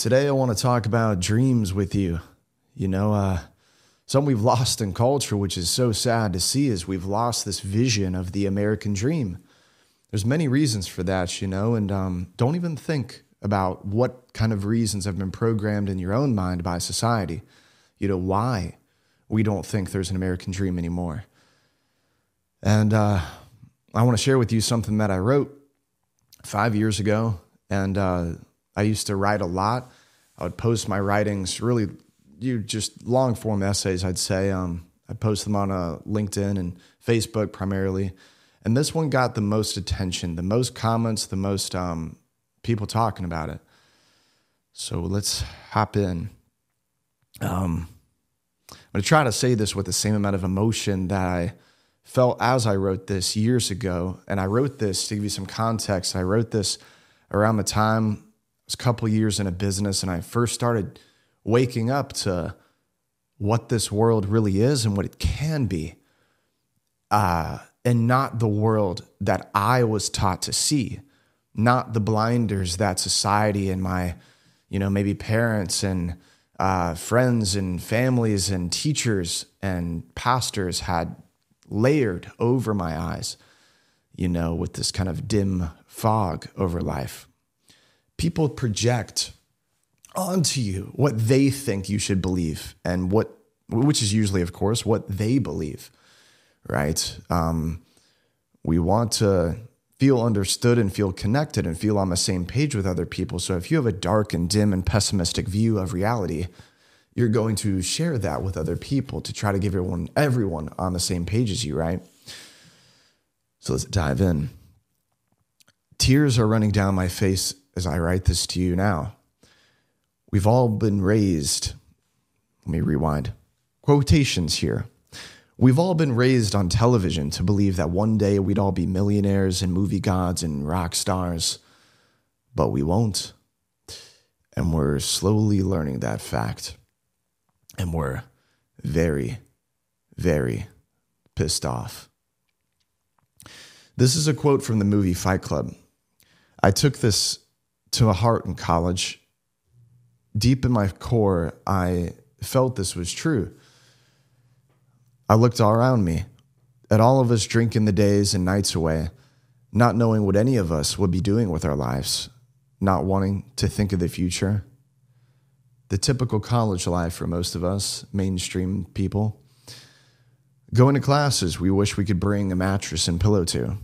Today, I want to talk about dreams with you. You know, uh, something we've lost in culture, which is so sad to see, is we've lost this vision of the American dream. There's many reasons for that, you know, and um, don't even think about what kind of reasons have been programmed in your own mind by society. You know, why we don't think there's an American dream anymore. And uh, I want to share with you something that I wrote five years ago. And uh, I used to write a lot. I would post my writings, really, you just long form essays. I'd say um, I post them on uh, LinkedIn and Facebook primarily, and this one got the most attention, the most comments, the most um, people talking about it. So let's hop in. Um, I'm going to try to say this with the same amount of emotion that I felt as I wrote this years ago. And I wrote this to give you some context. I wrote this around the time was a couple years in a business and I first started waking up to what this world really is and what it can be, uh, and not the world that I was taught to see, not the blinders that society and my, you know, maybe parents and uh, friends and families and teachers and pastors had layered over my eyes, you know, with this kind of dim fog over life people project onto you what they think you should believe and what which is usually of course what they believe right? Um, we want to feel understood and feel connected and feel on the same page with other people. So if you have a dark and dim and pessimistic view of reality you're going to share that with other people to try to give everyone everyone on the same page as you right? So let's dive in tears are running down my face as I write this to you now. We've all been raised, let me rewind, quotations here. We've all been raised on television to believe that one day we'd all be millionaires and movie gods and rock stars, but we won't. And we're slowly learning that fact. And we're very, very pissed off. This is a quote from the movie Fight Club. I took this to a heart in college. Deep in my core, I felt this was true. I looked all around me at all of us drinking the days and nights away, not knowing what any of us would be doing with our lives, not wanting to think of the future. The typical college life for most of us, mainstream people. Going to classes we wish we could bring a mattress and pillow to.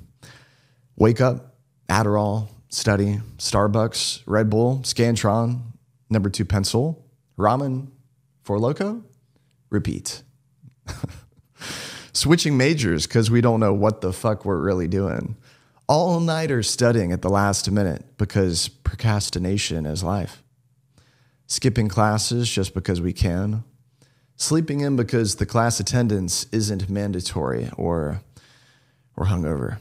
Wake up, Adderall, study, Starbucks, Red Bull, Scantron, number two pencil, ramen, Four Loko, repeat. Switching majors because we don't know what the fuck we're really doing. All nighters studying at the last minute because procrastination is life. Skipping classes just because we can. Sleeping in because the class attendance isn't mandatory or, or hungover.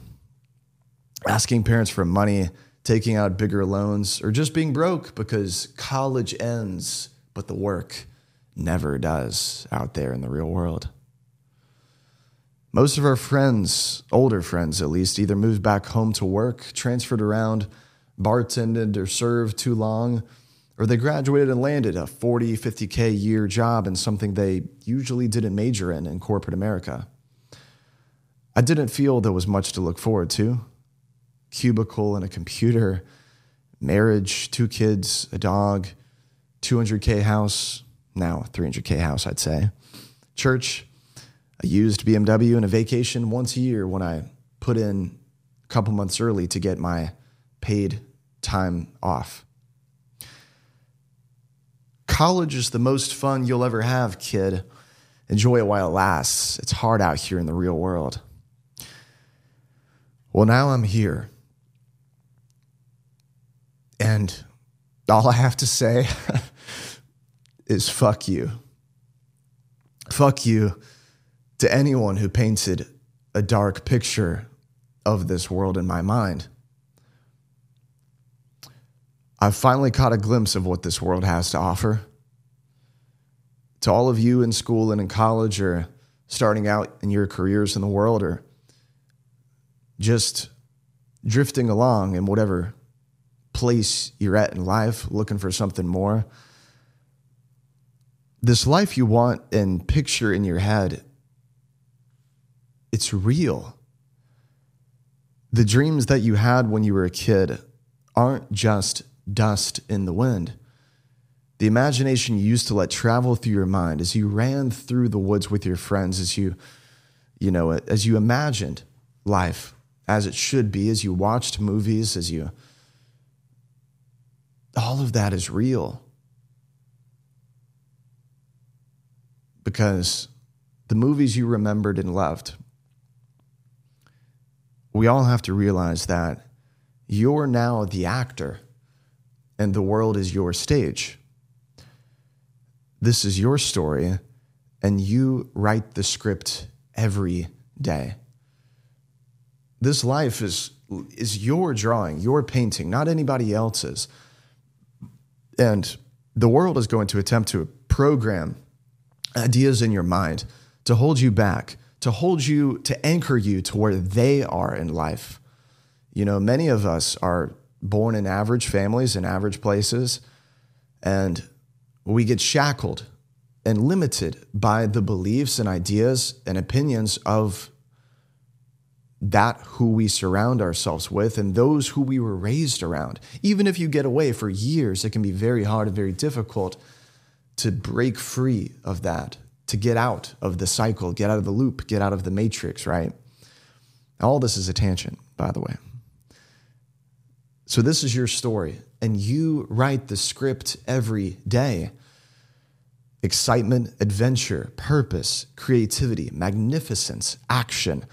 Asking parents for money taking out bigger loans, or just being broke because college ends, but the work never does out there in the real world. Most of our friends, older friends at least, either moved back home to work, transferred around, bartended, or served too long, or they graduated and landed a 40, 50K year job in something they usually didn't major in in corporate America. I didn't feel there was much to look forward to cubicle and a computer, marriage, two kids, a dog, 200K house, now 300K house, I'd say, church, a used BMW, and a vacation once a year when I put in a couple months early to get my paid time off. College is the most fun you'll ever have, kid. Enjoy it while it lasts. It's hard out here in the real world. Well, now I'm here. And all I have to say is fuck you. Fuck you to anyone who painted a dark picture of this world in my mind. I've finally caught a glimpse of what this world has to offer. To all of you in school and in college, or starting out in your careers in the world, or just drifting along in whatever place you're at in life, looking for something more. This life you want and picture in your head, it's real. The dreams that you had when you were a kid aren't just dust in the wind. The imagination you used to let travel through your mind as you ran through the woods with your friends, as you, you know, as you imagined life as it should be, as you watched movies, as you, all of that is real. Because the movies you remembered and loved, we all have to realize that you're now the actor and the world is your stage. This is your story, and you write the script every day. This life is, is your drawing, your painting, not anybody else's. And the world is going to attempt to program ideas in your mind to hold you back, to hold you, to anchor you to where they are in life. You know, many of us are born in average families in average places, and we get shackled and limited by the beliefs and ideas and opinions of that who we surround ourselves with and those who we were raised around. Even if you get away for years, it can be very hard and very difficult to break free of that, to get out of the cycle, get out of the loop, get out of the matrix, right? All this is a tangent, by the way. So, this is your story, and you write the script every day. Excitement, adventure, purpose, creativity, magnificence, action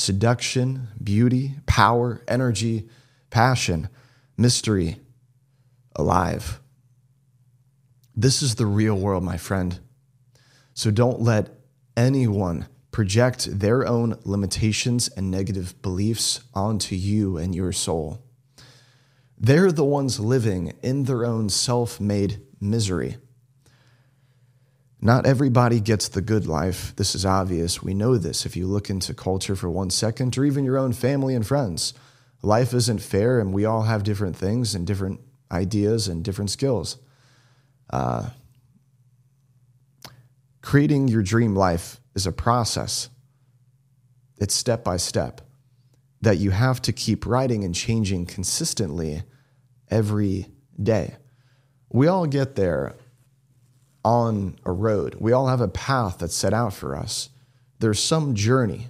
seduction, beauty, power, energy, passion, mystery, alive. This is the real world, my friend. So don't let anyone project their own limitations and negative beliefs onto you and your soul. They're the ones living in their own self made misery. Not everybody gets the good life. This is obvious. We know this if you look into culture for one second, or even your own family and friends. Life isn't fair, and we all have different things and different ideas and different skills. Uh, creating your dream life is a process, it's step by step that you have to keep writing and changing consistently every day. We all get there on a road. We all have a path that's set out for us. There's some journey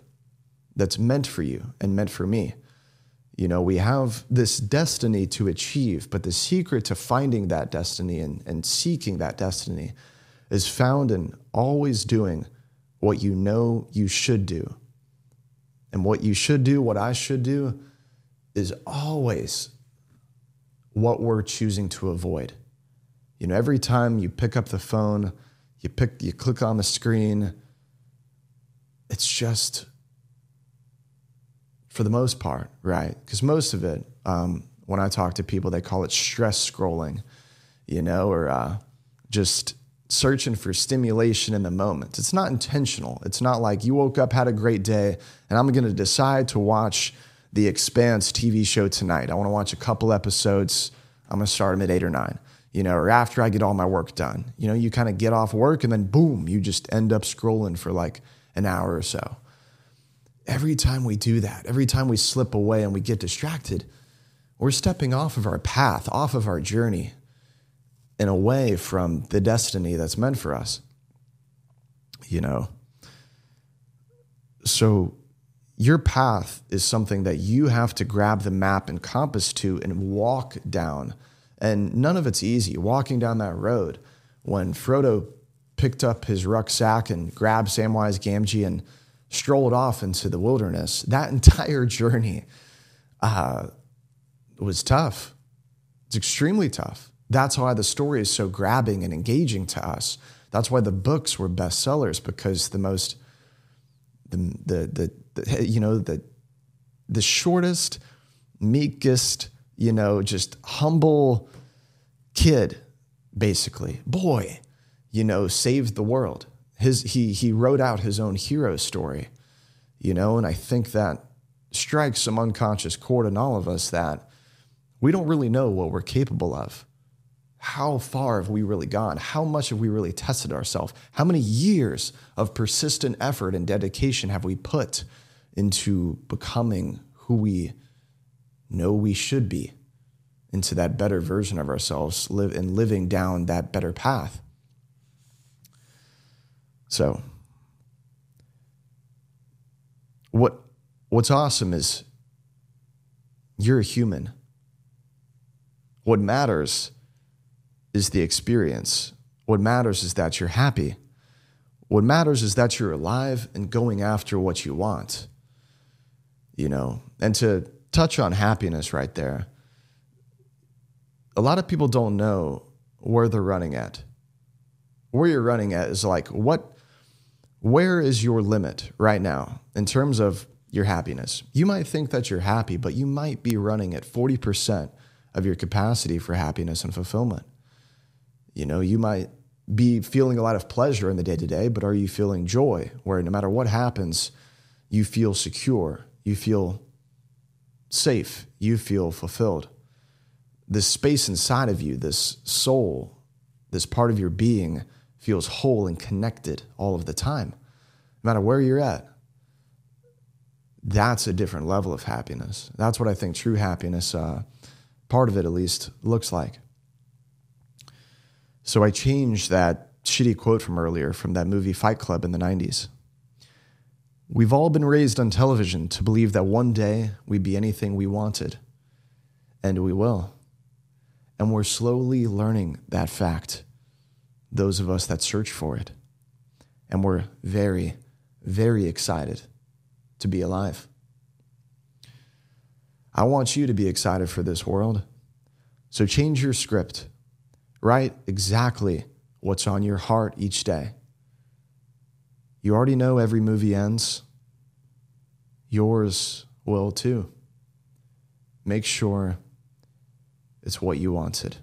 that's meant for you and meant for me. You know, we have this destiny to achieve, but the secret to finding that destiny and, and seeking that destiny is found in always doing what you know you should do. And what you should do, what I should do, is always what we're choosing to avoid. You know, every time you pick up the phone, you pick you click on the screen, it's just for the most part, right? Because most of it, um, when I talk to people, they call it stress scrolling, you know, or uh, just searching for stimulation in the moment. It's not intentional. It's not like you woke up, had a great day, and I'm going to decide to watch the Expanse TV show tonight. I want to watch a couple episodes. I'm going to start them at eight or nine you know, or after I get all my work done. You know, you kind of get off work and then boom, you just end up scrolling for like an hour or so. Every time we do that, every time we slip away and we get distracted, we're stepping off of our path, off of our journey, and away from the destiny that's meant for us. You know? So, your path is something that you have to grab the map and compass to and walk down and none of it's easy. Walking down that road, when Frodo picked up his rucksack and grabbed Samwise Gamgee and strolled off into the wilderness, that entire journey uh, was tough. It's extremely tough. That's why the story is so grabbing and engaging to us. That's why the books were bestsellers because the most, the, the, the, the you know, the, the shortest, meekest, you know, just humble kid, basically, boy, you know, saved the world. His, he, he wrote out his own hero story, you know, and I think that strikes some unconscious chord in all of us that We don't really know what we're capable of. How far have we really gone? How much have we really tested ourselves? How many years of persistent effort and dedication have we put into becoming who we know we should be, into that better version of ourselves, live and living down that better path? So, what what's awesome is you're a human. What matters is the experience. What matters is that you're happy. What matters is that you're alive and going after what you want. You know, and to touch on happiness right there, a lot of people don't know where they're running at. Where you're running at is like, what, where is your limit right now in terms of your happiness? You might think that you're happy, but you might be running at 40% of your capacity for happiness and fulfillment. You know, you might be feeling a lot of pleasure in the day to day, but are you feeling joy where no matter what happens, you feel secure, you feel safe, you feel fulfilled? This space inside of you, this soul, this part of your being feels whole and connected all of the time, no matter where you're at. That's a different level of happiness. That's what I think true happiness, uh, part of it at least, looks like. So I changed that shitty quote from earlier from that movie Fight Club in the 90s. We've all been raised on television to believe that one day we'd be anything we wanted. And we will. And we're slowly learning that fact, those of us that search for it. And we're very, very excited to be alive. I want you to be excited for this world. So change your script Write exactly what's on your heart each day. You already know every movie ends. Yours will too. Make sure it's what you wanted.